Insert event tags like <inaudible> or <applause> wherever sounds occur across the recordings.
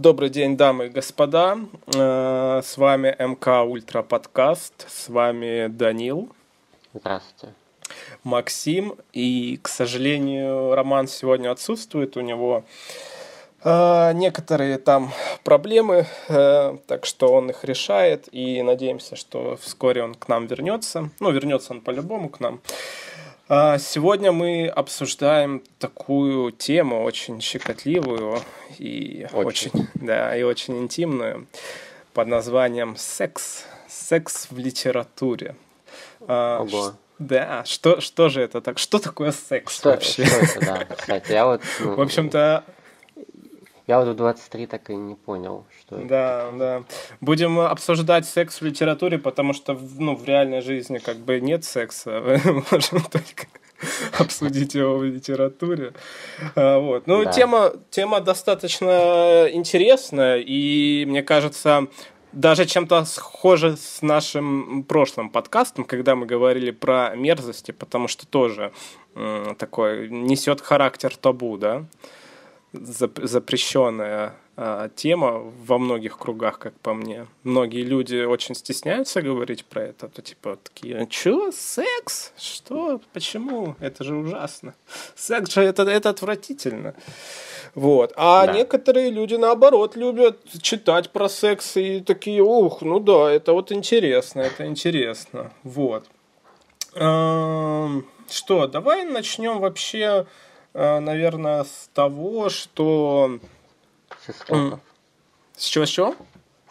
Добрый день, дамы и господа. Э, С вами МК Ультра Подкаст. С вами Данил, Здравствуйте. Максим. И, к сожалению, Роман сегодня отсутствует. У него э, некоторые там проблемы, э, так что он их решает. И надеемся, что вскоре он к нам вернется. Ну, вернется он по-любому к нам. Сегодня мы обсуждаем такую тему очень щекотливую и очень, Очень. да, и очень интимную под названием секс. Секс в литературе. А, Ого. Да, что, что же это так? Что такое секс Что, вообще? что это, да, кстати, я вот, ну, В общем-то, я вот в 23 так и не понял, что это. Да, да. Будем обсуждать секс в литературе, потому что в- ну, в реальной жизни как бы нет секса. <laughs> Мы можем только обсудить его в литературе. А, Вот. Ну, Да. тема, тема достаточно интересная, и мне кажется, даже чем-то схоже с нашим прошлым подкастом, когда мы говорили про мерзости, потому что тоже такой несет характер табу, да? Зап- запрещенная а, тема во многих кругах, как по мне. Многие люди очень стесняются говорить про это, то типа такие, чё, секс? Что? Почему? Это же ужасно. Секс же это, это отвратительно. Вот. А Да. некоторые люди, наоборот, любят читать про секс и такие, ух, ну да, это вот интересно, это интересно. Вот. Что, давай начнем вообще, наверное, с того, что... С истоков. С чего, с чего?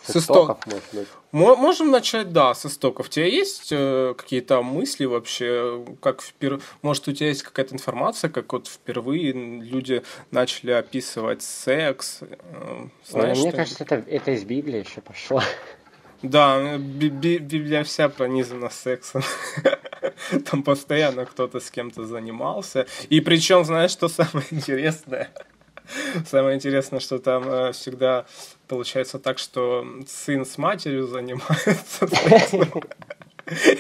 С С истоков. истоков, может быть. Мо- Можем начать, да, с истоков. У тебя есть э, какие-то мысли вообще, как впер... может у тебя есть какая-то информация, как вот впервые люди начали описывать секс? э, Знаешь, Мне кажется, это, это из Библии еще пошло. <laughs> Да, би- би- Библия вся пронизана сексом. <laughs> Там постоянно кто-то с кем-то занимался. И причем, знаешь, что самое интересное? Самое интересное, что там э, всегда получается так, что сын с матерью занимается. <laughs>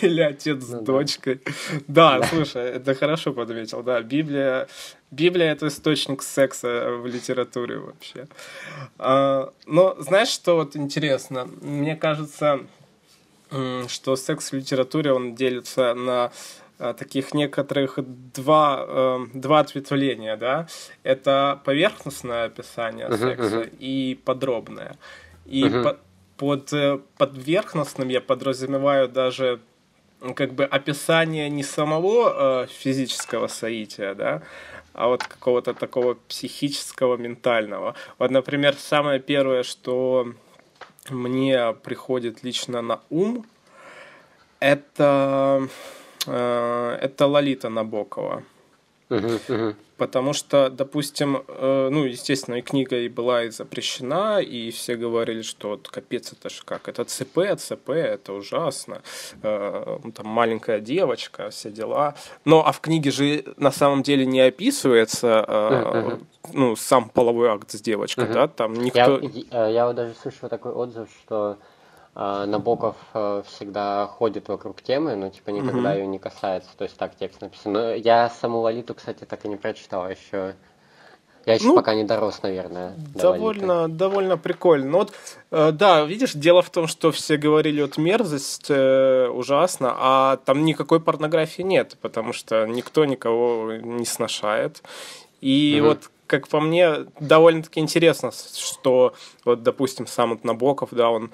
Или отец с Ну дочкой. Да, слушай, это хорошо подметил. Да, Библия, Библия это источник секса в литературе вообще. Но знаешь, что вот интересно? Мне кажется, что секс в литературе он делится на а, таких некоторых два, э, два ответвления, да? Это поверхностное описание Мгм, секса мгм. и подробное. И Мгм. по- под э, поверхностным я подразумеваю даже как бы описание не самого э, физического соития, да, а вот какого-то такого психического, ментального. Вот, например, самое первое, что мне приходит лично на ум, это, э, это Лолита Набокова. Мгм, мгм. Потому что, допустим, э, ну, естественно, и книга и была и запрещена, и все говорили, что вот капец, это ж как, это ЦП, ЦП, это ужасно, Э, там маленькая девочка, все дела. Но, а в книге же на самом деле не описывается, э, ну, сам половой акт с девочкой, да, там Я, никто... и- э, я вот даже слышал такой отзыв, что Набоков э, всегда ходит вокруг темы, но типа никогда ее не касается. То есть так текст написан. Но я саму Лолиту, кстати, так и не прочитал еще. Я еще Ну, пока не дорос, наверное. до Лолиты. Довольно, довольно прикольно. Ну вот, э, да, видишь, дело в том, что все говорили, вот мерзость э, ужасно, а там никакой порнографии нет, потому что никто никого не сношает. И Мгм. вот, как по мне, довольно-таки интересно, что вот, допустим, сам вот Набоков, да, он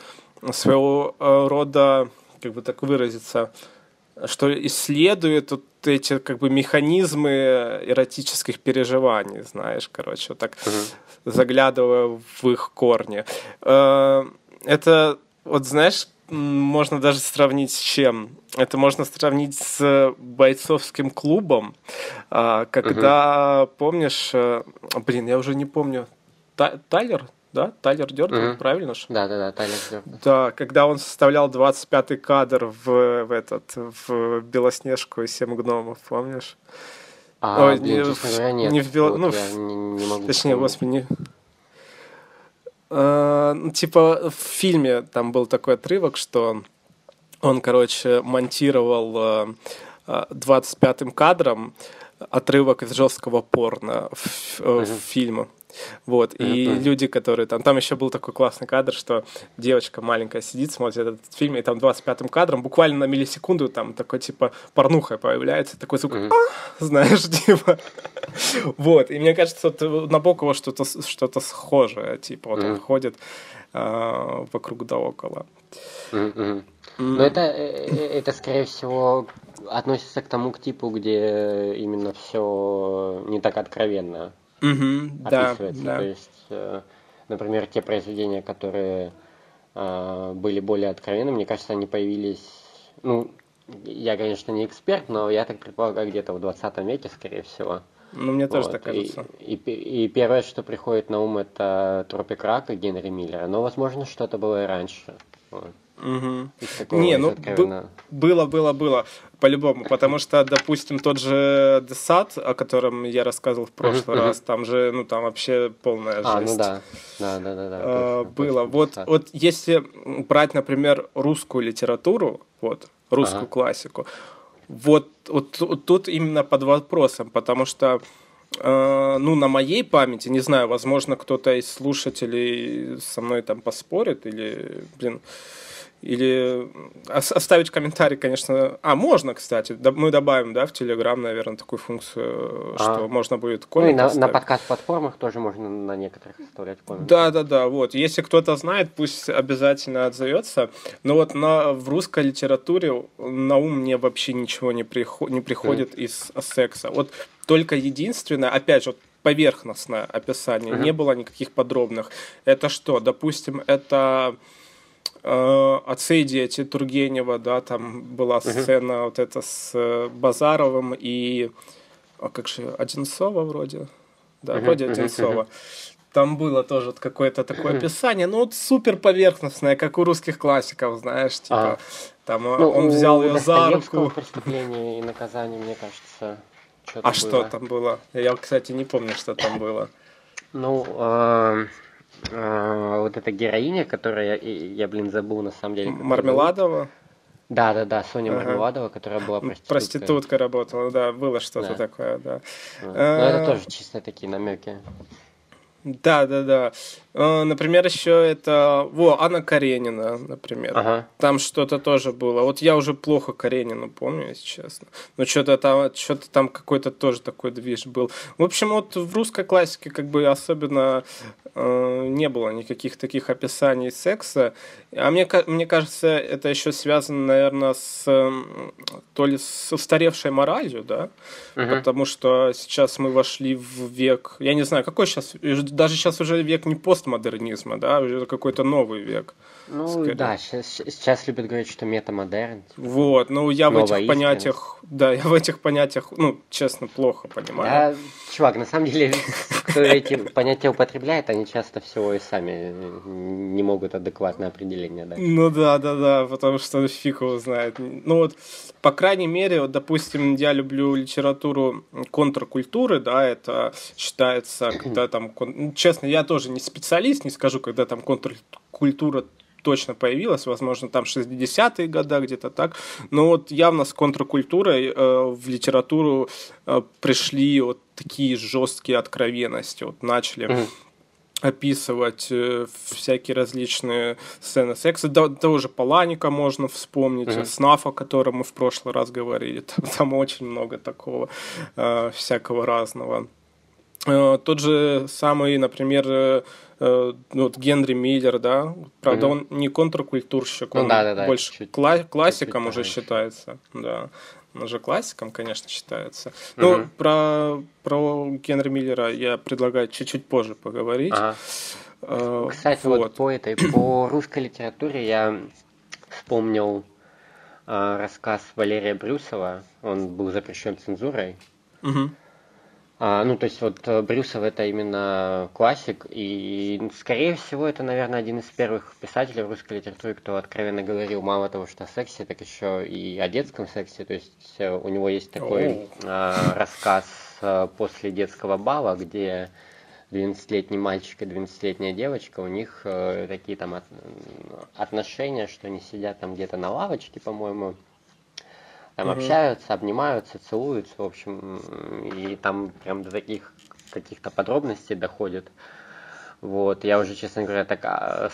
своего э, рода, как бы так выразиться, что исследует вот эти как бы механизмы эротических переживаний, знаешь, короче, вот так Мгм. заглядывая в их корни. Э, Это, вот знаешь, можно даже сравнить с чем? Это можно сравнить с бойцовским клубом, а, когда, помнишь, э, блин, я уже не помню, Та- Тайлер, да? Тайлер Дёрден, Мгм. правильно ж? Да, да, да, Тайлер Дёрден. Да, когда он составлял 25-й кадр в, в этот в Белоснежку и семь гномов, помнишь? А, Ой, блин, не честно в- говоря, нет. не в Бел- Вот ну, я не, не могу Точнее, господи, не- Э, ну, типа в фильме там был такой отрывок, что он, короче, монтировал э, э, 25-м кадром отрывок из жесткого порно в, uh-huh. в фильме. Вот, и люди, которые там... Там еще был такой классный кадр, что девочка маленькая сидит, смотрит этот фильм, и там 25-м кадром буквально на миллисекунду там такой, типа, порнуха появляется, такой звук, uh-huh. знаешь, <laughs> типа... Вот, и мне кажется, вот Набокова что-то что схожее, типа, вот uh-huh. он ходит э, вокруг да около. Uh-huh. Но это, э, э, это, скорее всего, относится к тому к типу, где именно все не так откровенно угу, описывается. Да, да. То есть, э, например, те произведения, которые были более откровенны, мне кажется, они появились, ну, я, конечно, не эксперт, но я так предполагаю, где-то в 20 веке, скорее всего. Ну, мне тоже вот. так кажется. И, и, и первое, что приходит на ум, это Тропик Рака Генри Миллера, но, возможно, что-то было и раньше. Вот. Угу. Не, ну откровенно... было, было, было, по-любому, потому что, допустим, тот же Десад, о котором я рассказывал в прошлый раз, там же, ну там вообще полная жесть. А, ну да, да, да, да, да. А, точно, было. Точно, вот, вот если брать, например, русскую литературу, вот русскую ага. классику, вот, вот, вот тут именно под вопросом, потому что э, ну, на моей памяти, не знаю, возможно, кто-то из слушателей со мной там поспорит, или, блин, или оставить комментарий, конечно. А, можно, кстати. Мы добавим, да, в Телеграм, наверное, такую функцию, а. что можно будет коммент Ну и на, на подкаст-платформах тоже можно на некоторых оставлять комменты. Да, да, да. Вот. Если кто-то знает, пусть обязательно отзовется. Но вот на, в русской литературе на ум мне вообще ничего не, приход, не приходит mm. из секса. Вот только единственное, опять же, поверхностное описание, mm-hmm. не было никаких подробных. Это что? Допустим, это э, и дети Тургенева, да, там была сцена uh-huh. вот эта с э, Базаровым и, а как же, Одинцова вроде, да, uh-huh. вроде Одинцова. Uh-huh. Там было тоже какое-то такое описание, ну вот супер поверхностное, как у русских классиков, знаешь, типа, а. там ну, он взял ее за руку. преступление и наказание, мне кажется, что-то А было. что там было? Я, кстати, не помню, что там было. Ну, э, а, вот эта героиня, которая, я, блин, забыл на самом деле. Мармеладова? Да, да, да, Соня ага. Мармеладова, которая была проституткой. Проститутка работала, да, было что-то да. такое, да. Ну, а... это тоже чисто такие намеки. Да, да, да. Э, например, еще это... Во, Анна Каренина, например. Ага. Там что-то тоже было. Вот я уже плохо Каренину помню, если честно. Но что-то там, что-то там какой-то тоже такой движ был. В общем, вот в русской классике как бы особенно э, не было никаких таких описаний секса. А мне, мне кажется, это еще связано, наверное, с то ли с устаревшей моралью, да? Угу. Потому что сейчас мы вошли в век... Я не знаю, какой сейчас... Даже сейчас уже век не пост постмодернизма, да, уже какой-то новый век. Ну скорее. да, сейчас, сейчас любят говорить, что метамодерн. Вот, ну я в этих понятиях, да, я в этих понятиях, ну, честно, плохо понимаю. Я, чувак, на самом деле, кто эти понятия употребляет, они часто всего и сами не могут адекватное определение дать. Ну да, да, да, потому что фиг его знает. Ну вот, по крайней мере, вот, допустим, я люблю литературу контркультуры, да, это считается, когда там, ну, честно, я тоже не специалист, не скажу, когда там контркультура точно появилась, возможно, там 60-е годы, где-то так. Но вот явно с контркультурой э, в литературу э, пришли вот такие жесткие откровенности. Вот начали mm-hmm описывать э, всякие различные сцены секса. Да, того же Паланика можно вспомнить, mm-hmm. Снафа, о котором мы в прошлый раз говорили. Там, там очень много такого э, всякого разного. Э, тот же самый, например, э, э, вот Генри Миллер, да, правда, mm-hmm. он не контркультурщик, ну, он да, да, да, больше чуть, кла- классиком чуть уже раньше. считается, да. Он уже классиком, конечно, считается. Mm-hmm. Ну, про, про Генри Миллера я предлагаю чуть-чуть позже поговорить. Ага. Uh, Кстати, вот. вот по этой, по русской литературе я вспомнил uh, рассказ Валерия Брюсова. Он был запрещен цензурой. Угу. А, ну, то есть вот э, Брюсов это именно классик, и скорее всего это, наверное, один из первых писателей в русской литературе, кто откровенно говорил мало того, что о сексе, так еще и о детском сексе. То есть э, у него есть такой а, рассказ э, после детского бала, где 12-летний мальчик и 12-летняя девочка, у них э, такие там от, отношения, что они сидят там где-то на лавочке, по-моему, Там угу. общаются, обнимаются, целуются, в общем, и там прям до таких каких-то подробностей доходит. Вот, я уже, честно говоря, так а,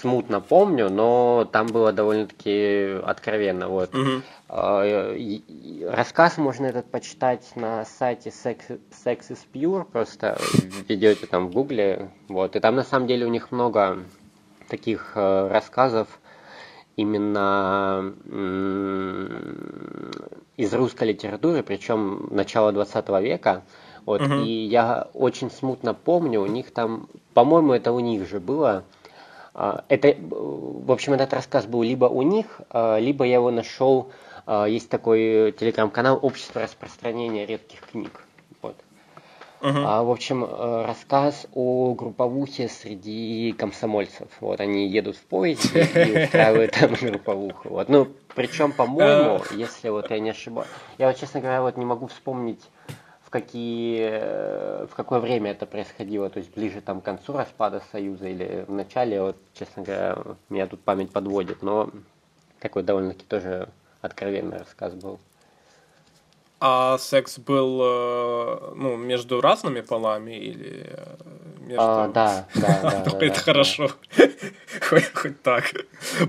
смутно помню, но там было довольно-таки откровенно. Вот. Угу. Рассказ можно этот почитать на сайте Sex, Sex is Pure, просто ведете там в гугле. Вот. И там на самом деле у них много таких э, рассказов именно из русской литературы, причем начала 20 века. Вот, угу. И я очень смутно помню, у них там, по-моему, это у них же было. А, это, в общем, этот рассказ был либо у них, а, либо я его нашел, а, есть такой телеграм-канал «Общество распространения редких книг». Uh-huh. А, в общем, э, рассказ о групповухе среди комсомольцев. Вот они едут в поезде и <laughs> устраивают там групповуху. Вот. Ну, причем, по-моему, если вот я не ошибаюсь, я вот, честно говоря, вот не могу вспомнить в какие в какое время это происходило, то есть ближе там к концу распада Союза или в начале, вот, честно говоря, меня тут память подводит, но такой довольно-таки тоже откровенный рассказ был. А секс был э, ну, между разными полами или э, между... А, да, да, да. <laughs> Это хорошо. <laughs> Хоть, хоть так.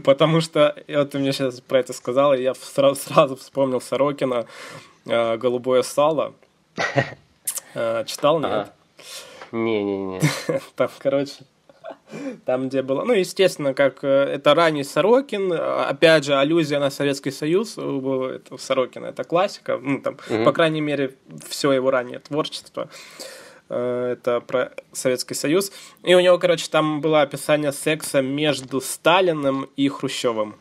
Потому что, вот ты мне сейчас про это сказала, я сразу, сразу вспомнил Сорокина э, «Голубое сало». <laughs> Читал, нет? Не-не-не. Там, короче, там, где было... Ну, естественно, как э, это ранний Сорокин, опять же, аллюзия на Советский Союз у этого Сорокина, это классика, ну, там, угу. по крайней мере, все его раннее творчество. Э, это про Советский Союз. И у него, короче, там было описание секса между Сталиным и Хрущевым.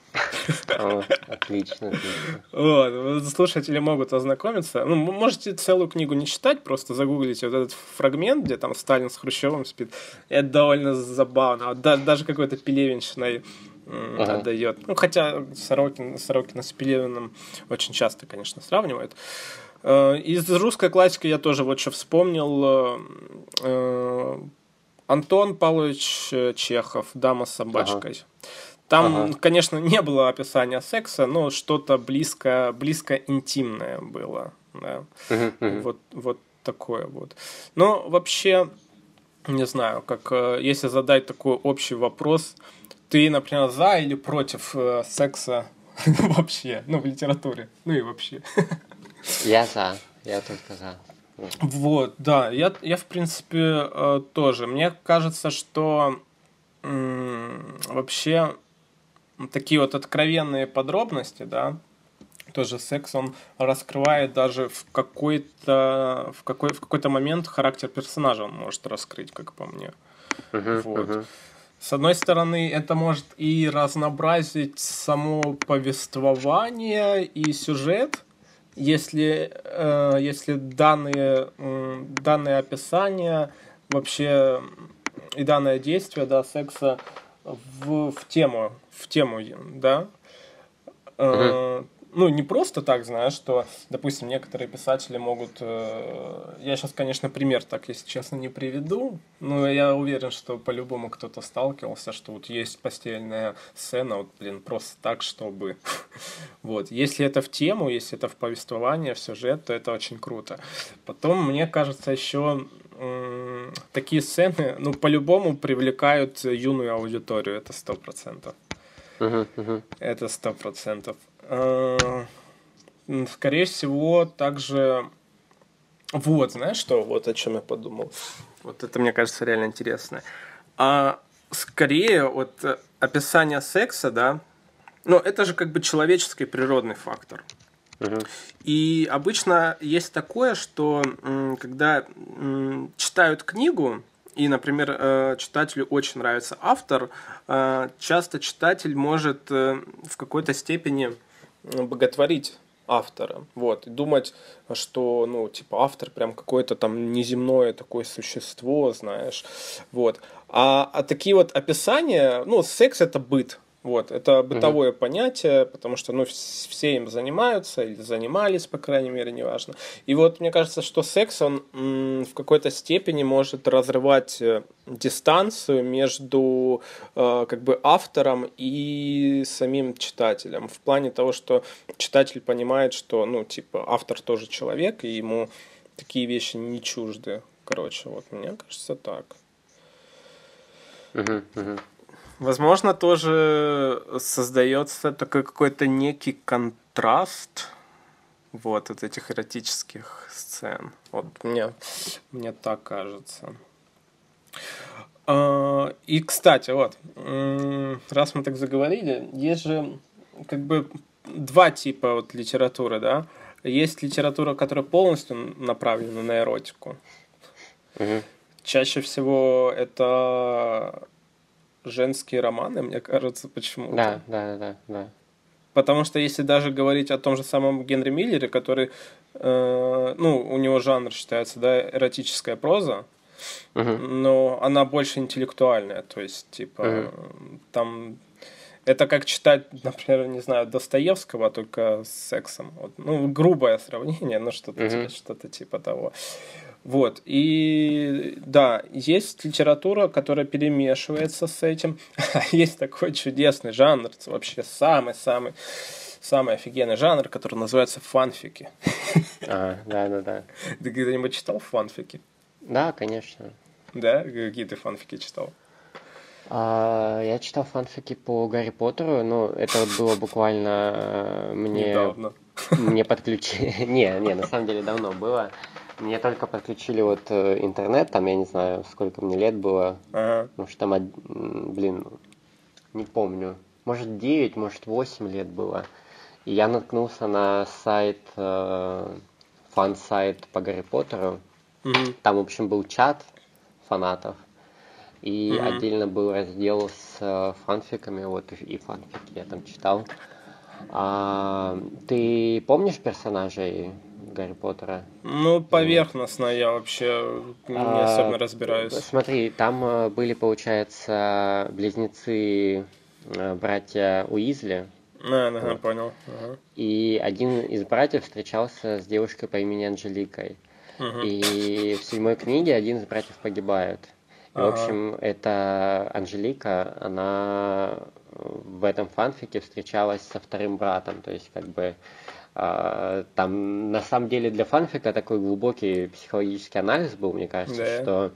О, отлично, отлично. Вот, слушатели могут ознакомиться. Ну, можете целую книгу не читать, просто загуглите вот этот фрагмент, где там Сталин с Хрущевым спит. Это довольно забавно. Да, даже какой-то Пелевинщиной ага. отдает. Ну, хотя Сорокин, Сорокина с Пелевиным очень часто, конечно, сравнивают. Э, из русской классики я тоже вот что вспомнил. Э, э, Антон Павлович Чехов «Дама с собачкой». Ага. Там, ага. конечно, не было описания секса, но что-то близко, близко интимное было. Да. Вот, вот такое вот. Но вообще, не знаю, как если задать такой общий вопрос, ты, например, за или против секса <laughs> вообще, ну, в литературе, ну и вообще. <laughs> Я за, я только за. Вот, да, я, я в принципе э, тоже. Мне кажется, что вообще такие вот откровенные подробности, да, тоже секс, он раскрывает даже в какой-то в какой в какой-то момент характер персонажа он может раскрыть, как по мне. Uh-huh, вот. Uh-huh. С одной стороны, это может и разнообразить само повествование и сюжет, если, э, если данные, э, данные описания вообще и данное действие да, секса в, в тему, в тему, да, uh-huh ну, не просто так, знаешь, что, допустим, некоторые писатели могут... Э, я сейчас, конечно, пример так, если честно, не приведу, но я уверен, что по-любому кто-то сталкивался, что вот есть постельная сцена, вот, блин, просто так, чтобы... <laughs> вот. Если это в тему, если это в повествование, в сюжет, то это очень круто. Потом, мне кажется, еще такие сцены, ну, по-любому привлекают юную аудиторию, это сто процентов. Uh-huh, uh-huh. Это сто процентов. Э, скорее всего, также... Вот, знаешь что? Вот о чем я подумал. Вот это, мне кажется, реально интересно. А скорее, вот э, описание секса, да, ну, это же как бы человеческий природный фактор. Uh-huh. И обычно есть такое, что когда читают книгу, и, например, э, читателю очень нравится автор, часто читатель может в какой-то степени боготворить автора, вот, и думать, что, ну, типа, автор прям какое-то там неземное такое существо, знаешь, вот. А, а такие вот описания, ну, секс это быт, Вот, это бытовое угу. понятие, потому что, ну, все им занимаются или занимались, по крайней мере, неважно. И вот мне кажется, что секс, он м, в какой-то степени может разрывать э, дистанцию между э, как бы автором и самим читателем. В плане того, что читатель понимает, что, ну, типа, автор тоже человек, и ему такие вещи не чужды. Короче, вот мне кажется так. Угу, угу. Возможно, тоже создается такой какой-то некий контраст вот от этих эротических сцен. Вот мне, мне так кажется. А, и, кстати, вот, раз мы так заговорили, есть же как бы два типа вот литературы, да? Есть литература, которая полностью направлена на эротику. Угу. Чаще всего это женские романы, мне кажется, почему-то. Да, да, да, да. Потому что если даже говорить о том же самом Генри Миллере, который, э, ну, у него жанр считается, да, эротическая проза, угу. но она больше интеллектуальная, то есть, типа, угу. там это как читать, <laughs> например, не знаю, Достоевского, только с сексом. Вот. Ну, грубое сравнение, но что-то типа, что-то типа того. Вот. И да, есть литература, которая перемешивается с этим. <laughs> есть такой чудесный жанр, вообще самый-самый самый офигенный жанр, который называется фанфики. а, да, да, да. Ты когда-нибудь читал фанфики? Да, конечно. Да? Какие ты фанфики читал? А, я читал фанфики по Гарри Поттеру, но это вот было буквально э, мне... Недавно. Мне подключили... <laughs> Не, не, на самом деле давно было. Мне только подключили вот э, интернет, там я не знаю, сколько мне лет было. Ага. Потому что там, блин, не помню. Может 9, может 8 лет было. И я наткнулся на сайт, э, фан-сайт по Гарри Поттеру. Угу. Там, в общем, был чат фанатов. И угу. отдельно был раздел с э, фанфиками, вот и, и фанфики я там читал. А, ты помнишь персонажей Гарри Поттера? Ну, поверхностно я вообще не а, особенно разбираюсь. Смотри, там э, были, получается, близнецы э, братья Уизли. А, ага, вот. понял. Ага. И один из братьев встречался с девушкой по имени Анжеликой. Угу. И в седьмой книге один из братьев погибает. И, ага. в общем, эта Анжелика, она в этом фанфике встречалась со вторым братом. То есть, как бы, там на самом деле для фанфика такой глубокий психологический анализ был, мне кажется, да. что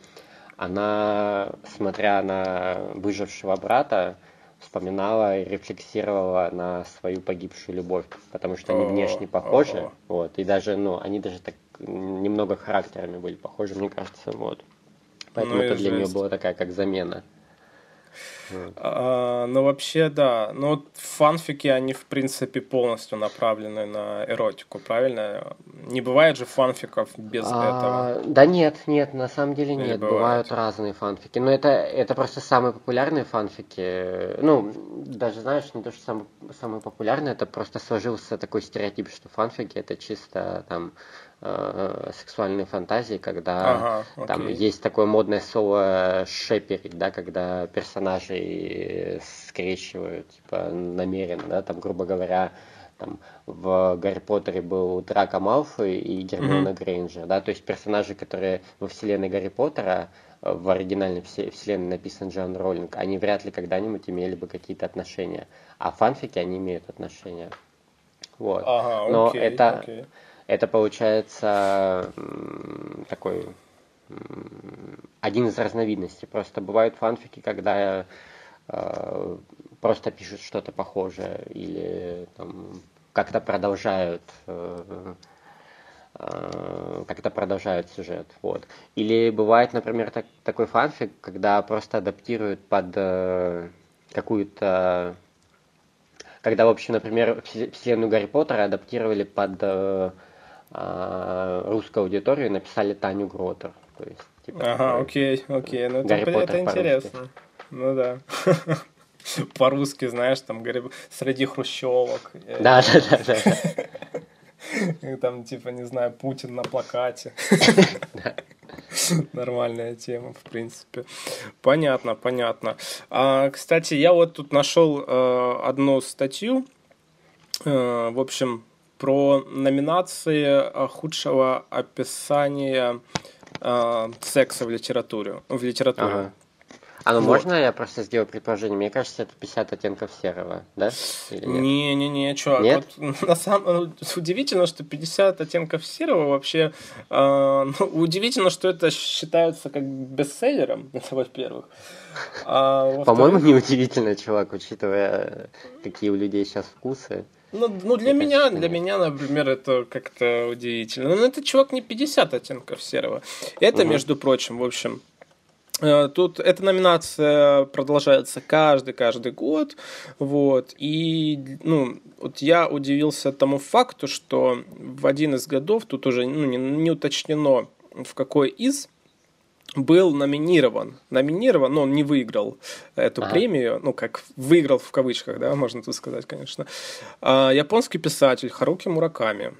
она, смотря на выжившего брата, вспоминала и рефлексировала на свою погибшую любовь, потому что они внешне похожи, вот, и даже, ну, они даже так немного характерами были похожи, мне кажется, вот. Поэтому ну, это для нее была такая как замена. А, ну, вообще, да. Ну, вот фанфики, они, в принципе, полностью направлены на эротику, правильно? Не бывает же фанфиков без а, этого? Да нет, нет, на самом деле нет. бывает. Бывают разные фанфики. Но это, это просто самые популярные фанфики. Ну, даже, знаешь, не то, что самые, самые популярные, это просто сложился такой стереотип, что фанфики это чисто там э, сексуальные фантазии, когда ага, там есть такое модное слово шеперить, да, когда персонажей скрещивают, типа, намеренно, да, там, грубо говоря, там, в Гарри Поттере был Драко Малфой и Гермиона mm-hmm. Грейнджер, да, то есть персонажи, которые во вселенной Гарри Поттера, в оригинальной вселенной написан Джон Роллинг, они вряд ли когда-нибудь имели бы какие-то отношения, а фанфики, они имеют отношения. Вот. Ага, Но окей, это, окей. Это получается такой один из разновидностей. Просто бывают фанфики, когда э, просто пишут что-то похожее или там, как-то продолжают э, э, как-то продолжают сюжет. Вот. Или бывает, например, так, такой фанфик, когда просто адаптируют под э, какую-то когда, в общем, например, вселенную Гарри Поттера адаптировали под э, а, русскую аудиторию написали Таню Гротер. То есть, типа, ага, окей, окей. Ну, Гарри это, это интересно. Ну да. <laughs> По-русски, знаешь, там Гарри... среди хрущевок. Да, да, да, да. <laughs> Там, типа, не знаю, Путин на плакате. <laughs> Нормальная тема, в принципе. Понятно, понятно. А, кстати, я вот тут нашел э, одну статью, э, в общем, про номинации худшего описания э, секса в литературе. В литературе. Ага. А ну вот. можно я просто сделаю предположение? Мне кажется, это 50 оттенков серого, да? Не-не-не, чувак. Нет? Вот, на самом... Удивительно, что 50 оттенков серого вообще... Э, ну, удивительно, что это считается как бестселлером, во-первых. А, По-моему, не удивительно, чувак, учитывая, какие у людей сейчас вкусы. Ну, ну для Мне меня, кажется, для нет. меня, например, это как-то удивительно. Но это чувак не 50 оттенков серого. Это, угу. между прочим, в общем, Э, тут эта номинация продолжается каждый, каждый год, вот, и, ну, вот я удивился тому факту, что в один из годов, тут уже ну, не, не уточнено, в какой из, был номинирован. Номинирован, но он не выиграл эту ага. премию, ну, как выиграл в кавычках, да, можно тут сказать, конечно. А, японский писатель Харуки Мураками.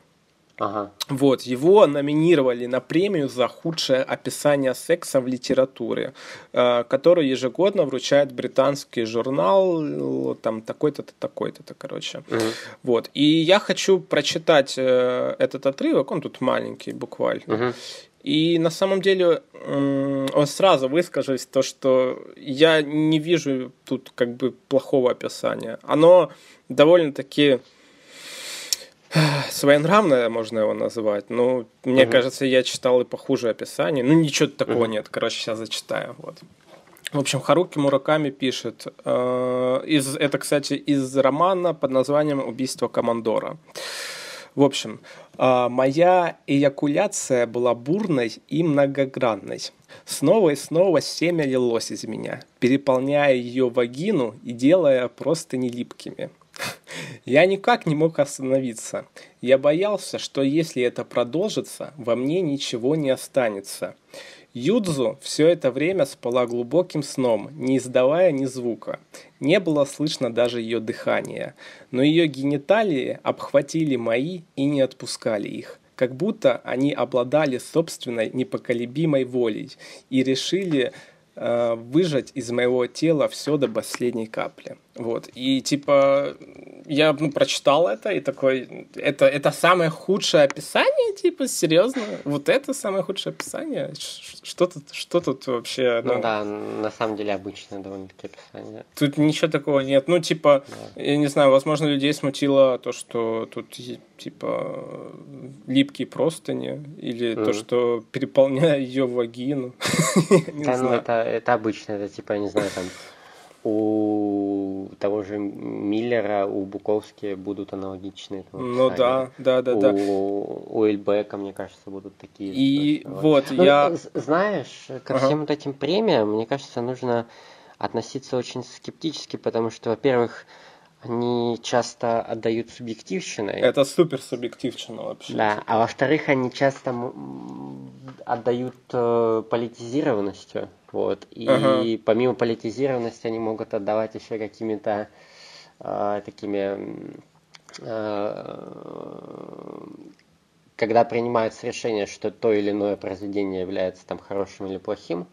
Ага. Вот, его номинировали на премию за худшее описание секса в литературе, э, которую ежегодно вручает британский журнал, там такой-то, такой-то, короче. Угу. Вот, и я хочу прочитать э, этот отрывок, он тут маленький буквально. Угу. И на самом деле он сразу выскажусь, то, что я не вижу тут как бы плохого описания. Оно довольно-таки своенравное можно его называть. Ну, мне угу. кажется, я читал и похуже описание. Ну, ничего такого угу. нет. Короче, сейчас зачитаю. Вот. В общем, Харуки Мураками пишет, э, из, это, кстати, из романа под названием «Убийство командора». В общем, э, моя эякуляция была бурной и многогранной. Снова и снова семя лилось из меня, переполняя ее вагину и делая просто нелипкими. <laughs> Я никак не мог остановиться. Я боялся, что если это продолжится, во мне ничего не останется. Юдзу все это время спала глубоким сном, не издавая ни звука. Не было слышно даже ее дыхания, но ее гениталии обхватили мои и не отпускали их как будто они обладали собственной непоколебимой волей и решили э, выжать из моего тела все до последней капли. Вот. И типа я ну, прочитал это и такой, это, это самое худшее описание, типа, серьезно? Вот это самое худшее описание? Что тут, что тут вообще? Ну, ну да, на самом деле обычное довольно-таки описание. Тут ничего такого нет. Ну, типа, да. я не знаю, возможно, людей смутило то, что тут, типа, липкие простыни, или mm. то, что переполняя ее вагину. <laughs> Да, ну, это, это обычно, это, типа, я не знаю, там у того же Миллера, у Буковски будут аналогичные. Ну да, да, да, у, да. У Эльбека, мне кажется, будут такие. И вот, вот я... Ну, знаешь, ко ага. всем вот этим премиям, мне кажется, нужно относиться очень скептически, потому что, во-первых, они часто отдают субъективщиной. Это супер субъективщина вообще. Да, а во-вторых, они часто отдают э, политизированностью. Вот. И ага. помимо политизированности они могут отдавать еще какими-то э, такими... Э, когда принимается решение, что то или иное произведение является там хорошим или плохим,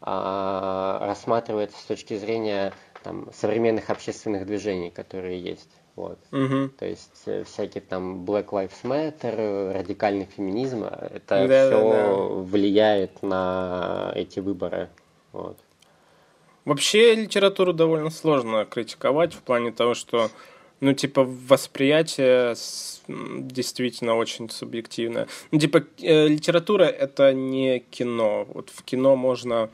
э, рассматривается с точки зрения там, современных общественных движений, которые есть. Вот. Угу. То есть э, всякие там Black Lives Matter, радикальный феминизм, это да, все да, да. влияет на эти выборы. Вот. Вообще литературу довольно сложно критиковать в плане того, что ну, типа, восприятие действительно очень субъективное. Ну, типа, э, литература — это не кино. Вот в кино можно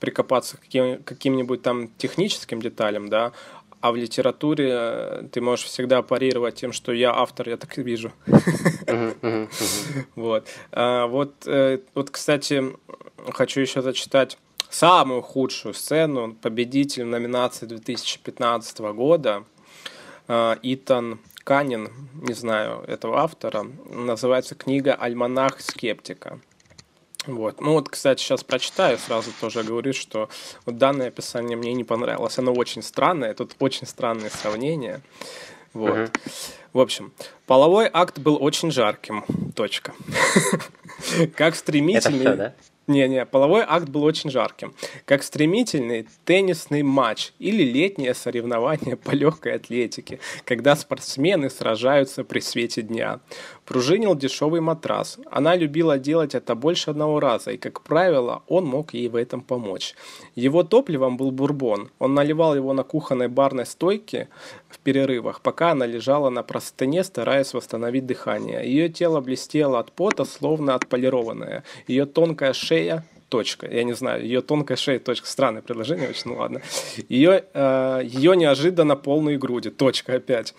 прикопаться к каким, каким-нибудь там техническим деталям, да, а в литературе э, ты можешь всегда парировать тем, что я автор, я так и вижу. <laughs> Вот. А, вот, э, вот, кстати, хочу еще зачитать самую худшую сцену, победитель номинации 2015 года, а, Итан Канин, не знаю этого автора, называется книга «Альманах скептика». Вот. Ну вот, кстати, сейчас прочитаю, сразу тоже говорю, что вот данное описание мне не понравилось. Оно очень странное, тут очень странные сравнения. Вот. Угу. В общем, половой акт был очень жарким. Точка. <laughs> Как стремительный... Это все, да? Не-не, половой акт был очень жарким. Как стремительный теннисный матч или летнее соревнование по легкой атлетике, когда спортсмены сражаются при свете дня. Пружинил дешевый матрас. Она любила делать это больше одного раза, и, как правило, он мог ей в этом помочь. Его топливом был бурбон. Он наливал его на кухонной барной стойке в перерывах, пока она лежала на простыне, стараясь восстановить дыхание. Ее тело блестело от пота, словно отполированное. Ее тонкая шея точка. Я не знаю, ее тонкая шея, точка. Странное предложение, очень, ну ладно. Ее, э, ее неожиданно полные груди, точка опять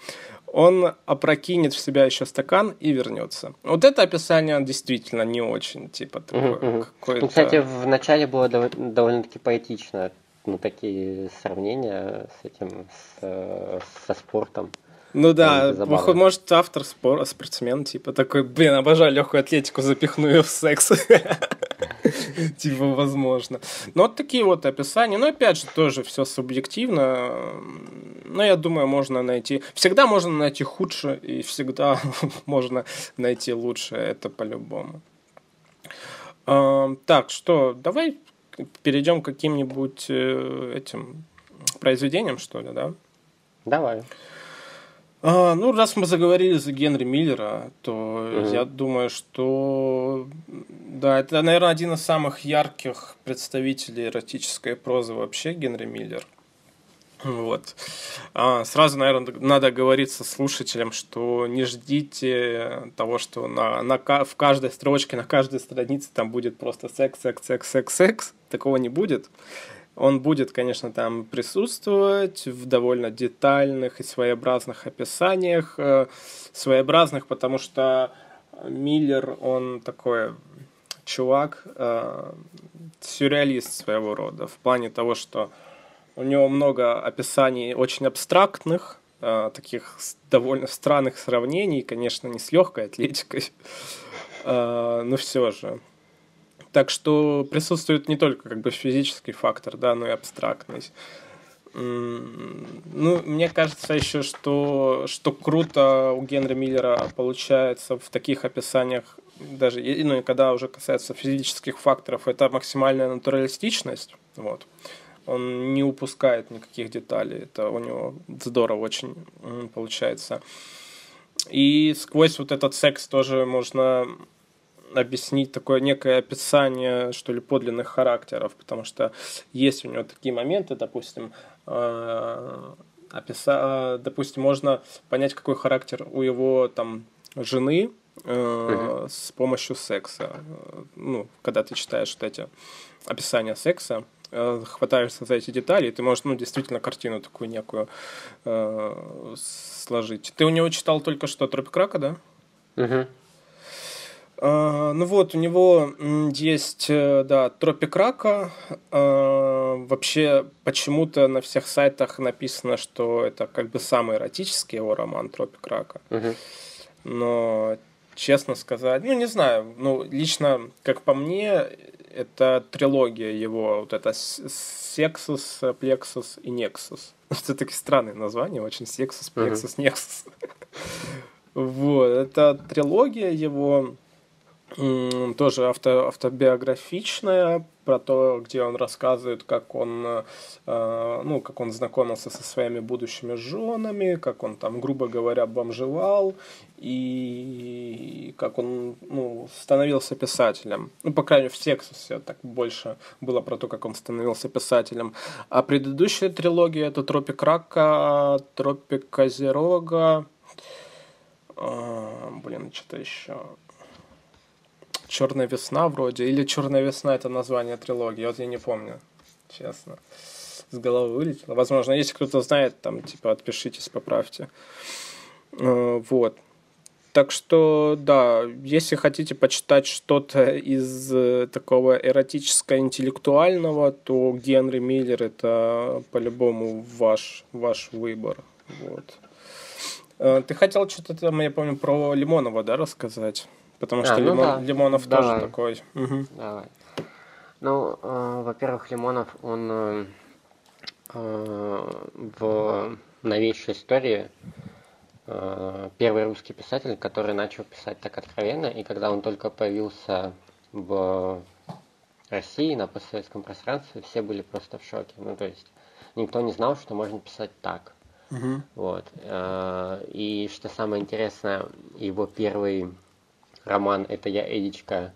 он опрокинет в себя еще стакан и вернется. Вот это описание действительно не очень, типа, такое угу, угу. Ну, кстати, в начале было дов- довольно-таки поэтично, ну, такие сравнения с этим, с, со спортом. Ну да, может автор спор, спортсмен, типа такой, блин, обожаю легкую атлетику, запихну ее в секс. <laughs> Типа, возможно. Но вот такие вот описания. Но опять же, тоже все субъективно. Но я думаю, можно найти... Всегда можно найти худшее, и всегда <laughs> можно найти лучшее. Это по-любому. Так, что, давай перейдем к каким-нибудь э, этим произведениям, что ли, да? Давай. А, ну, раз мы заговорили за Генри Миллера, то угу. я думаю, что да, это, наверное, один из самых ярких представителей эротической прозы вообще Генри Миллер. Вот. А, сразу, наверное, надо говорить со слушателям, что не ждите того, что на, на, в каждой строчке, на каждой странице там будет просто секс, секс, секс, секс, секс. Такого не будет. Он будет, конечно, там присутствовать в довольно детальных и своеобразных описаниях. Э, своеобразных, потому что Миллер, он такой чувак, э, сюрреалист своего рода, в плане того, что у него много описаний очень абстрактных, э, таких довольно странных сравнений, конечно, не с легкой атлетикой, <laughs> но все же. Так что присутствует не только как бы физический фактор, да, но и абстрактность. Ну, мне кажется еще, что, что круто у Генри Миллера получается в таких описаниях, даже ну, когда уже касается физических факторов, это максимальная натуралистичность. Вот. Он не упускает никаких деталей. Это у него здорово очень получается. И сквозь вот этот секс тоже можно объяснить такое некое описание, что ли, подлинных характеров, потому что есть у него такие моменты, допустим, э, описа... допустим, можно понять, какой характер у его там жены э, угу. с помощью секса. Ну, когда ты читаешь вот эти описания секса, э, хватаешься за эти детали, и ты можешь, ну, действительно картину такую некую э, сложить. Ты у него читал только что Тропик Рака, да? Угу. А, ну вот, у него есть, э, да, Тропик Рака. А, вообще, почему-то на всех сайтах написано, что это как бы самый эротический его роман Тропик Рака. Угу. Но, честно сказать, ну, не знаю, ну, лично, как по мне, это трилогия его, вот это Сексус, Плексус и Нексус. <laughs> Это такие странные названия, очень Сексус, Плексус, Нексус. <laughs> Вот, это трилогия его тоже авто, автобиографичная про то, где он рассказывает, как он, э, ну, как он знакомился со своими будущими женами, как он там, грубо говоря, бомжевал и как он, ну, становился писателем. Ну, по крайней мере, в Сексусе так больше было про то, как он становился писателем. А предыдущая трилогия это Тропик Рака, Тропик Козерога, э, блин, что-то еще Черная весна вроде, или Черная весна это название трилогии, вот я не помню, честно. С головы вылетело. Возможно, если кто-то знает, там, типа, отпишитесь, поправьте. Э, вот. Так что, да, если хотите почитать что-то из э, такого эротическо-интеллектуального, то Генри Миллер это по-любому ваш, ваш выбор. Вот. Э, ты хотел что-то там, я помню, про Лимонова, да, рассказать? Потому а, что ну Лимон, да. Лимонов Давай. тоже такой. Угу. Давай. Ну, э, во-первых, Лимонов, он э, э, в новейшей истории э, первый русский писатель, который начал писать так откровенно, и когда он только появился в России, на постсоветском пространстве, все были просто в шоке. Ну, то есть никто не знал, что можно писать так. Угу. Вот. Э, и что самое интересное, его первый роман «Это я, Эдичка»,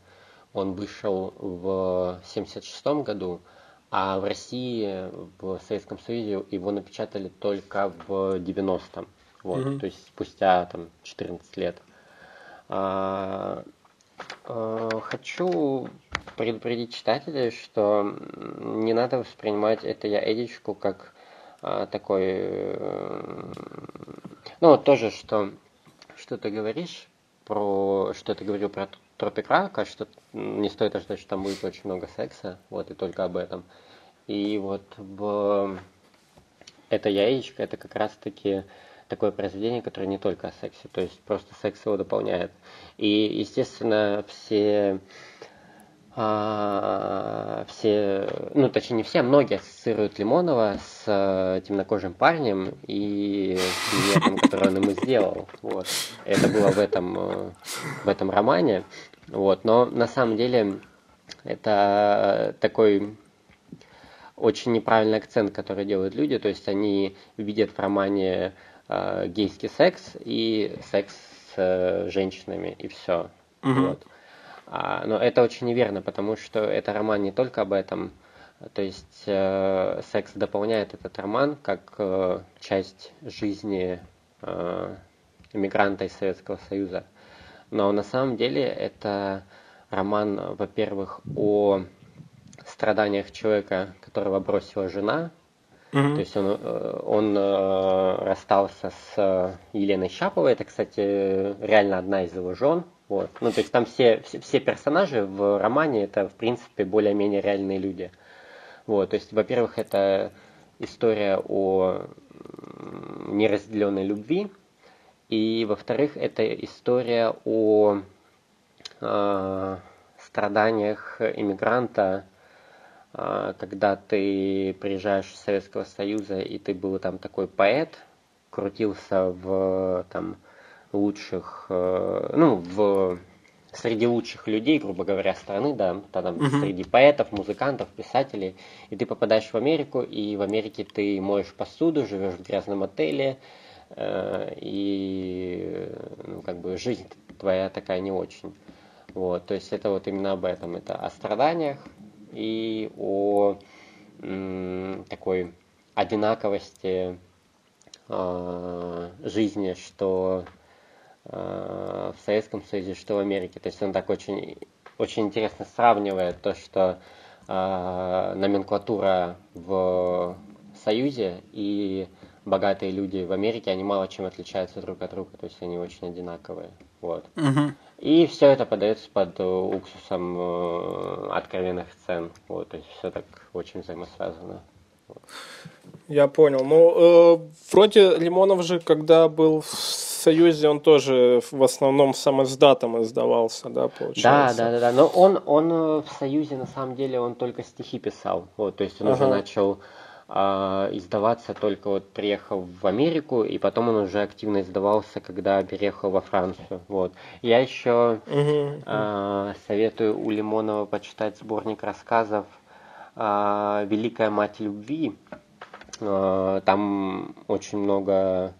он вышел в 76 году, а в России, в Советском Союзе его напечатали только в 90-м. Вот, угу. то есть спустя там 14 лет. А, а, хочу предупредить читателей, что не надо воспринимать это я Эдичку как а, такой, э, ну вот тоже, что что ты говоришь про, что ты говорил про Тропикрака, что не стоит ожидать, что там будет очень много секса, вот, и только об этом. И вот в это яичко, это как раз-таки такое произведение, которое не только о сексе, то есть просто секс его дополняет. И, естественно, все все, ну точнее не все, а многие ассоциируют Лимонова с а, темнокожим парнем и минетом, который он ему сделал. Вот. Это было в этом, э, в этом романе. Вот. Но на самом деле это такой очень неправильный акцент, который делают люди. То есть они видят в романе э, гейский секс и секс с э, женщинами, и все. Угу. Вот. А, но это очень неверно, потому что это роман не только об этом. То есть э, секс дополняет этот роман как э, часть жизни э, иммигранта из Советского Союза. Но на самом деле это роман, во-первых, о страданиях человека, которого бросила жена. Mm-hmm. То есть он, э, он э, расстался с Еленой Щаповой. Это, кстати, реально одна из его жен. Вот. Ну, то есть там все, все, все персонажи в романе это, в принципе, более-менее реальные люди. Вот. То есть, во-первых, это история о неразделенной любви. И, во-вторых, это история о э, страданиях иммигранта, э, когда ты приезжаешь из Советского Союза, и ты был там такой поэт, крутился в там, лучших, э, ну, в среди лучших людей, грубо говоря, страны, да, там, uh-huh. среди поэтов, музыкантов, писателей, и ты попадаешь в Америку, и в Америке ты моешь посуду, живешь в грязном отеле, э, и, ну, как бы, жизнь твоя такая не очень. Вот, то есть это вот именно об этом, это о страданиях и о м, такой одинаковости э, жизни, что в Советском Союзе, что в Америке. То есть он так очень, очень интересно сравнивает то, что э, номенклатура в Союзе и богатые люди в Америке, они мало чем отличаются друг от друга, то есть они очень одинаковые. Вот. Угу. И все это подается под уксусом э, откровенных сцен. Вот, то есть все так очень взаимосвязано. Я понял. Ну, э, вроде Лимонов же, когда был в Союзе, он тоже в основном сам издатом издавался, да, получается? Да, да, да, да. Но он, он э, в Союзе, на самом деле, он только стихи писал. Вот, то есть он ага. уже начал э, издаваться только вот приехав в Америку, и потом он уже активно издавался, когда переехал во Францию. Вот. Я еще угу. э, советую у Лимонова почитать сборник рассказов э, «Великая мать любви». Э, там очень много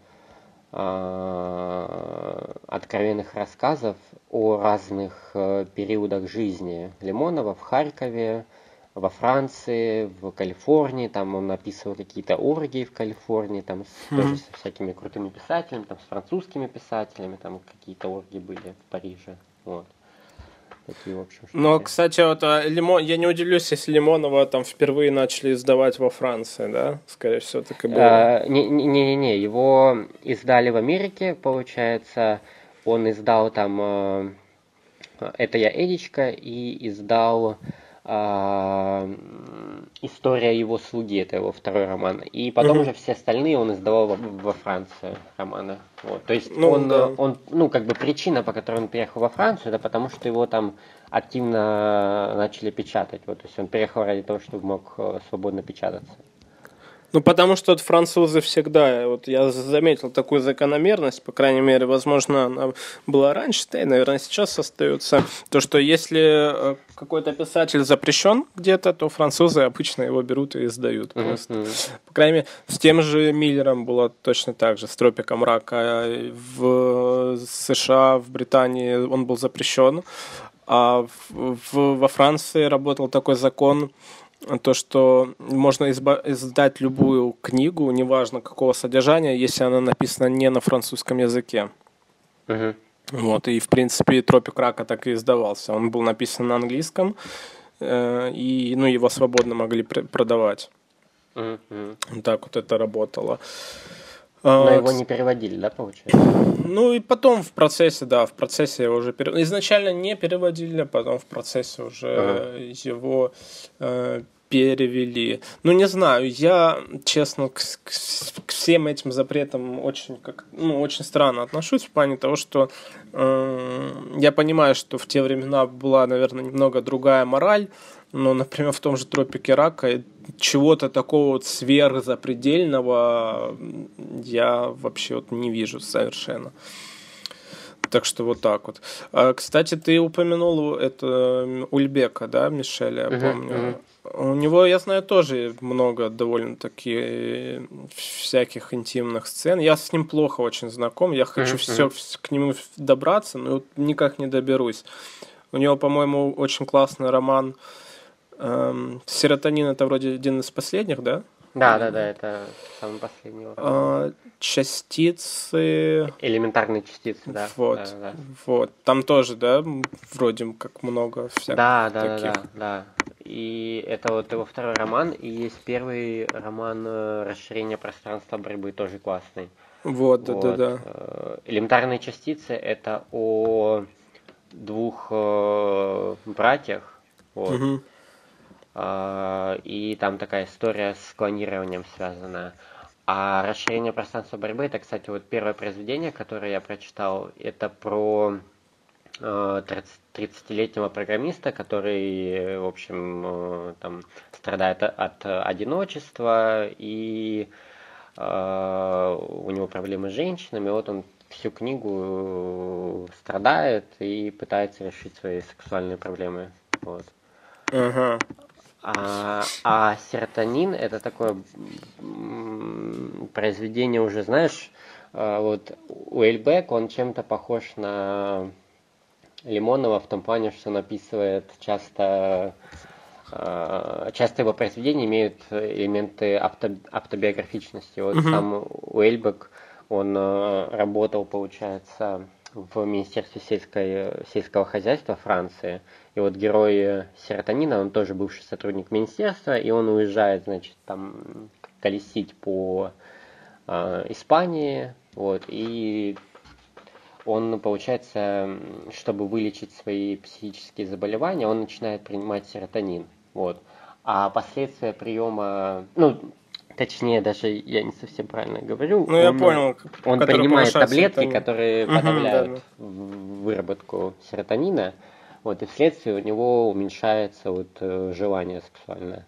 откровенных рассказов о разных э, периодах жизни Лимонова в Харькове, во Франции, в Калифорнии, там он описывал какие-то оргии в Калифорнии, там с, mm-hmm. тоже со всякими крутыми писателями, там с французскими писателями, там какие-то оргии были в Париже. Вот такие, в общем. Но, кстати, вот а, Лимон, я не удивлюсь, если Лимонова там впервые начали издавать во Франции, да? Скорее всего, так и было. Не-не-не, его издали в Америке, получается. Он издал там э, «Это я, Эдичка» и издал а, история его слуги, это его второй роман. И потом mm-hmm. уже все остальные он издавал во, во Франции романы. Вот. То есть ну, он, да. он, ну, как бы причина, по которой он приехал во Францию, это потому что его там активно начали печатать. Вот, то есть он приехал ради того, чтобы мог э, свободно печататься. Ну, потому что вот французы всегда, вот я заметил такую закономерность, по крайней мере, возможно, она была раньше, да и, наверное, сейчас остается, то, что если э, какой-то писатель запрещен где-то, то французы обычно его берут и издают просто. Mm-hmm. По крайней мере, с тем же Миллером было точно так же, с «Тропиком рака». В США, в Британии он был запрещен, а в, в, во Франции работал такой закон, то, что можно изба- издать любую книгу, неважно какого содержания, если она написана не на французском языке. Uh-huh. Вот, и в принципе Тропик Рака так и издавался. Он был написан на английском, э, и ну, его свободно могли пр- продавать. Uh-huh. Так вот это работало. Но а, его не переводили, да, получается? Ну и потом в процессе, да, в процессе его уже переводили. Изначально не переводили, а потом в процессе уже ага. его э, перевели. Ну, не знаю, я, честно, к, к, к всем этим запретам очень, как, ну, очень странно отношусь в плане того, что э, я понимаю, что в те времена была, наверное, немного другая мораль, но, например, в том же тропике рака чего-то такого вот сверхзапредельного я вообще вот не вижу совершенно. Так что вот так вот. А, кстати, ты упомянул это Ульбека, да, Мишеля, я помню. Uh-huh, uh-huh. У него, я знаю, тоже много довольно-таки всяких интимных сцен. Я с ним плохо очень знаком. Я хочу uh-huh, все к нему добраться, но никак не доберусь. У него, по-моему, очень классный роман Эм, серотонин это вроде один из последних, да? Да, да, да, это самый последний. А, частицы. Элементарные частицы, да. Вот, да, да. вот. Там тоже, да, вроде как много всяких да, да, таких. Да, да, да. И это вот его второй роман, и есть первый роман э, «Расширение пространства борьбы», тоже классный. Вот, да, вот. да, да. Э, элементарные частицы это о двух э, братьях, вот, угу. А, и там такая история с клонированием связана. А расширение пространства борьбы, это, кстати, вот первое произведение, которое я прочитал, это про 30-летнего а, программиста, который, в общем, а, там страдает от одиночества и у него проблемы с женщинами. Вот он всю книгу страдает и пытается решить свои сексуальные проблемы. Вот. Ага. А, а серотонин это такое произведение уже, знаешь, а, вот Уэльбек, он чем-то похож на Лимонова в том плане, что он описывает часто а, часто его произведения имеют элементы авто, автобиографичности. Вот uh-huh. сам Уэльбек, он а, работал, получается, в Министерстве сельской, сельского хозяйства Франции. И вот герой Серотонина, он тоже бывший сотрудник министерства, и он уезжает, значит, там колесить по э, Испании, вот, и он, получается, чтобы вылечить свои психические заболевания, он начинает принимать серотонин, вот. А последствия приема, ну, Точнее, даже я не совсем правильно говорю. Ну, он, я понял. Он принимает таблетки, серотонин. которые угу, подавляют да, да. выработку серотонина. Вот, и вследствие у него уменьшается вот э, желание сексуальное.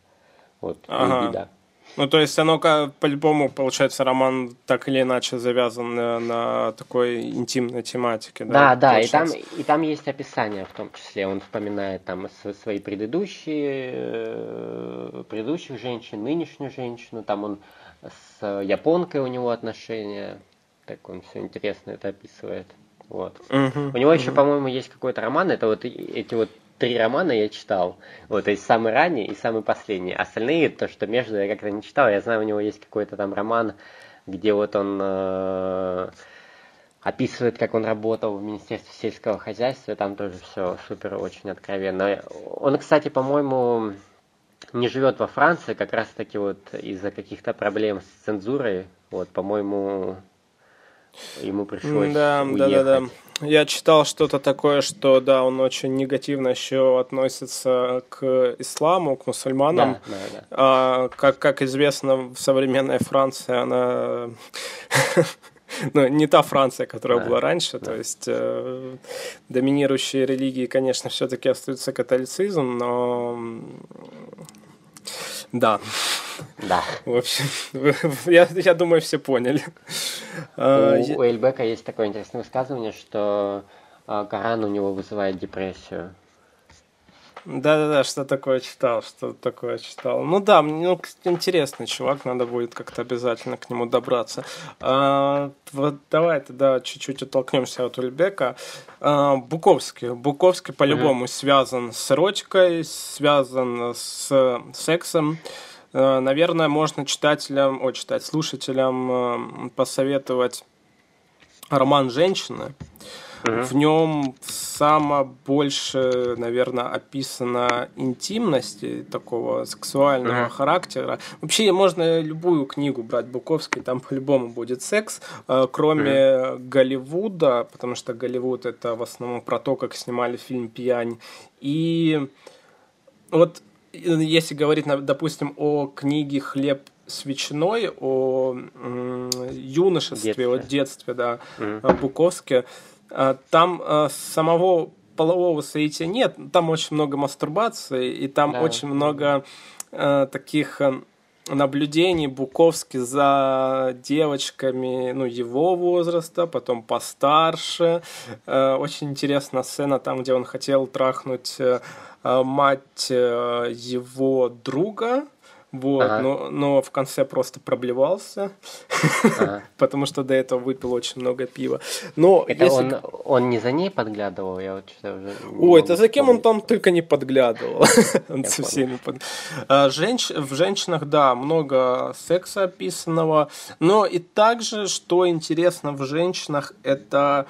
Вот, ага. либидо. Ну, то есть оно по-любому, получается, роман так или иначе завязан на, на такой интимной тематике. Да, да, да и там, и там есть описание, в том числе. Он вспоминает там свои предыдущие, э, предыдущих женщин, нынешнюю женщину. Там он с японкой у него отношения. Так он все интересно это описывает. Вот. Uh-huh, у него uh-huh. еще, по-моему, есть какой-то роман. Это вот эти вот три романа я читал. Вот, то есть самый ранний и самый последний. Остальные, то, что между, я как-то не читал. Я знаю, у него есть какой-то там роман, где вот он э, описывает, как он работал в Министерстве сельского хозяйства. Там тоже все супер, очень откровенно. Он, кстати, по-моему, не живет во Франции, как раз таки вот из-за каких-то проблем с цензурой. Вот, по-моему, ему пришлось да, уехать. Да, да, да. Я читал что-то такое, что да, он очень негативно еще относится к исламу, к мусульманам. Да, да, да. А, как, как известно, в современной Франции она <laughs> ну, не та Франция, которая да, была раньше. Да. То есть э, доминирующие религии, конечно, все-таки остаются католицизм, но да. Да. В общем, <laughs> я, я думаю, все поняли. А, у, у Эльбека есть такое интересное высказывание, что а, Коран у него вызывает депрессию. Да-да-да, что такое читал, что такое читал. Ну да, ну, интересный чувак, надо будет как-то обязательно к нему добраться. А, вот давай тогда чуть-чуть оттолкнемся от Ульбека. А, Буковский. Буковский по-любому mm-hmm. связан с эротикой, связан с сексом. А, наверное, можно читателям, о, читать, слушателям а, посоветовать роман «Женщины». В нем самое больше, наверное, описано интимности такого сексуального характера. Вообще можно любую книгу брать Буковский, там по-любому будет секс, э, кроме Голливуда, потому что Голливуд это в основном про то, как снимали фильм «Пьянь». И вот э, если говорить, допустим, о книге «Хлеб с ветчиной», о юношестве, детстве. о детстве, да, mm-hmm. Буковске, а, там а, самого полового соития нет, там очень много мастурбации, и там да. очень много э, таких наблюдений Буковски за девочками ну, его возраста, потом постарше. Э, очень интересная сцена там, где он хотел трахнуть э, мать его друга, вот, ага. но, но в конце просто проблевался, ага. <laughs> потому что до этого выпил очень много пива. Но это если... он, он не за ней подглядывал, я вот что уже. Ой, это за кем он там только не подглядывал. <laughs> он со всеми под... а, женщ... В женщинах, да, много секса описанного, но и также, что интересно в женщинах, это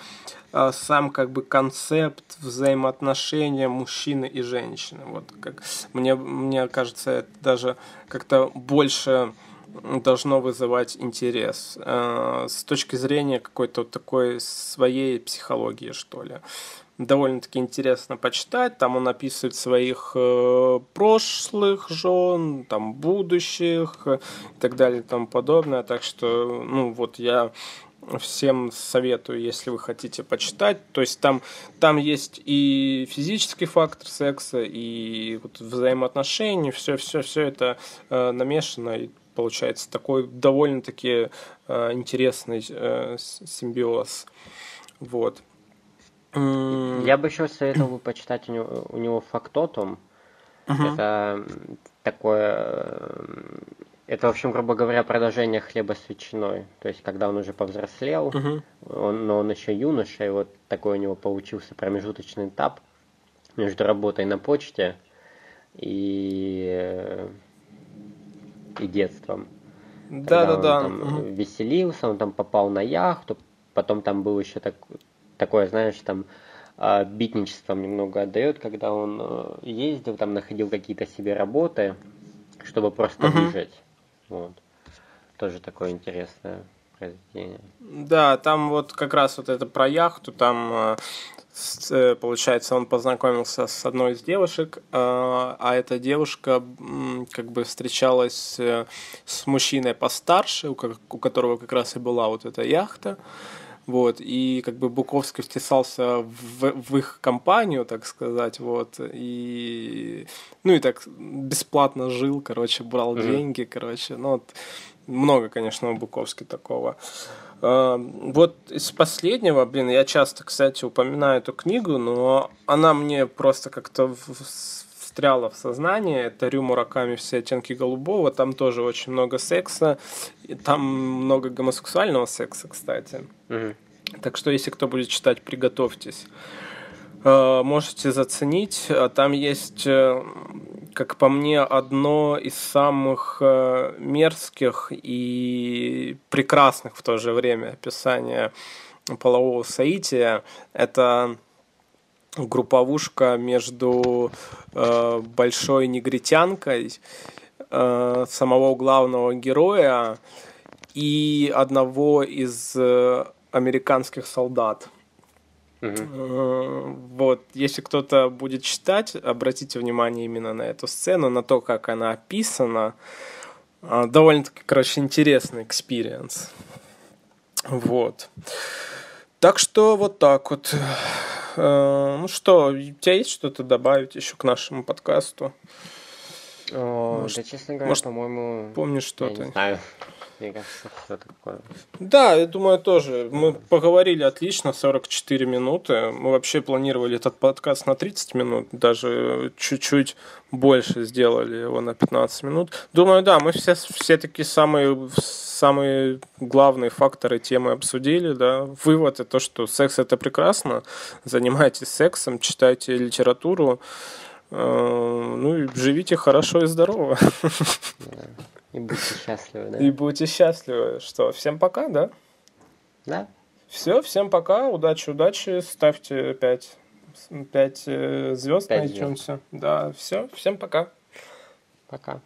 сам как бы концепт взаимоотношения мужчины и женщины. Вот как мне, мне кажется, это даже как-то больше должно вызывать интерес э, с точки зрения какой-то вот такой своей психологии, что ли. Довольно-таки интересно почитать. Там он описывает своих э, прошлых жен, там будущих и так далее и тому подобное. Так что, ну вот я всем советую, если вы хотите почитать. То есть там, там есть и физический фактор секса, и вот взаимоотношения, все, все, все это э, намешано, и получается такой довольно-таки э, интересный э, симбиоз. Вот. Я бы еще советовал почитать у него, у него фактотум. Uh-huh. Это такое это, в общем, грубо говоря, продолжение хлеба с ветчиной. То есть, когда он уже повзрослел, uh-huh. он, но он еще юноша, и вот такой у него получился промежуточный этап между работой на почте и, и детством. Да, да, да. Там угу. веселился, он там попал на яхту, потом там был еще так, такое, знаешь, там а, битничеством немного отдает, когда он э, ездил, там находил какие-то себе работы, чтобы просто угу. выжить. Вот. Тоже такое интересное произведение. Да, там вот как раз вот это про яхту, там э, э, получается, он познакомился с одной из девушек, э, а эта девушка как бы встречалась с мужчиной постарше, у которого как раз и была вот эта яхта. Вот, и как бы Буковский втесался в, в их компанию, так сказать, вот, и, ну и так бесплатно жил, короче, брал mm-hmm. деньги, короче, ну вот, много, конечно, у Буковски такого. А, вот из последнего, блин, я часто, кстати, упоминаю эту книгу, но она мне просто как-то встряла в сознание. Это Рю Мураками «Все оттенки голубого». Там тоже очень много секса. И там много гомосексуального секса, кстати. Угу. Так что, если кто будет читать, приготовьтесь. Э, можете заценить. А там есть, э, как по мне, одно из самых э, мерзких и прекрасных в то же время описания полового соития. Это групповушка между э, большой негритянкой э, самого главного героя и одного из э, американских солдат. Угу. Вот, если кто-то будет читать, обратите внимание именно на эту сцену, на то, как она описана. Э, довольно-таки, короче, интересный experience. Вот. Так что вот так вот. Э, ну что, у тебя есть что-то добавить еще к нашему подкасту? О, может, да, честно говоря, может, по-моему... Помнишь что-то? Я не знаю. Мне кажется, что такое. Да, я думаю, тоже. Мы поговорили отлично, 44 минуты. Мы вообще планировали этот подкаст на 30 минут, даже чуть-чуть больше сделали его на 15 минут. Думаю, да, мы все, все такие самые, самые главные факторы темы обсудили, да. Вывод это то, что секс это прекрасно, занимайтесь сексом, читайте литературу, э, ну и живите хорошо и здорово. И будьте счастливы, да? И будьте счастливы. Что, всем пока, да? Да. Все, всем пока, удачи, удачи, ставьте 5, 5 звезд 5 на iTunes. Да, все, всем пока. Пока.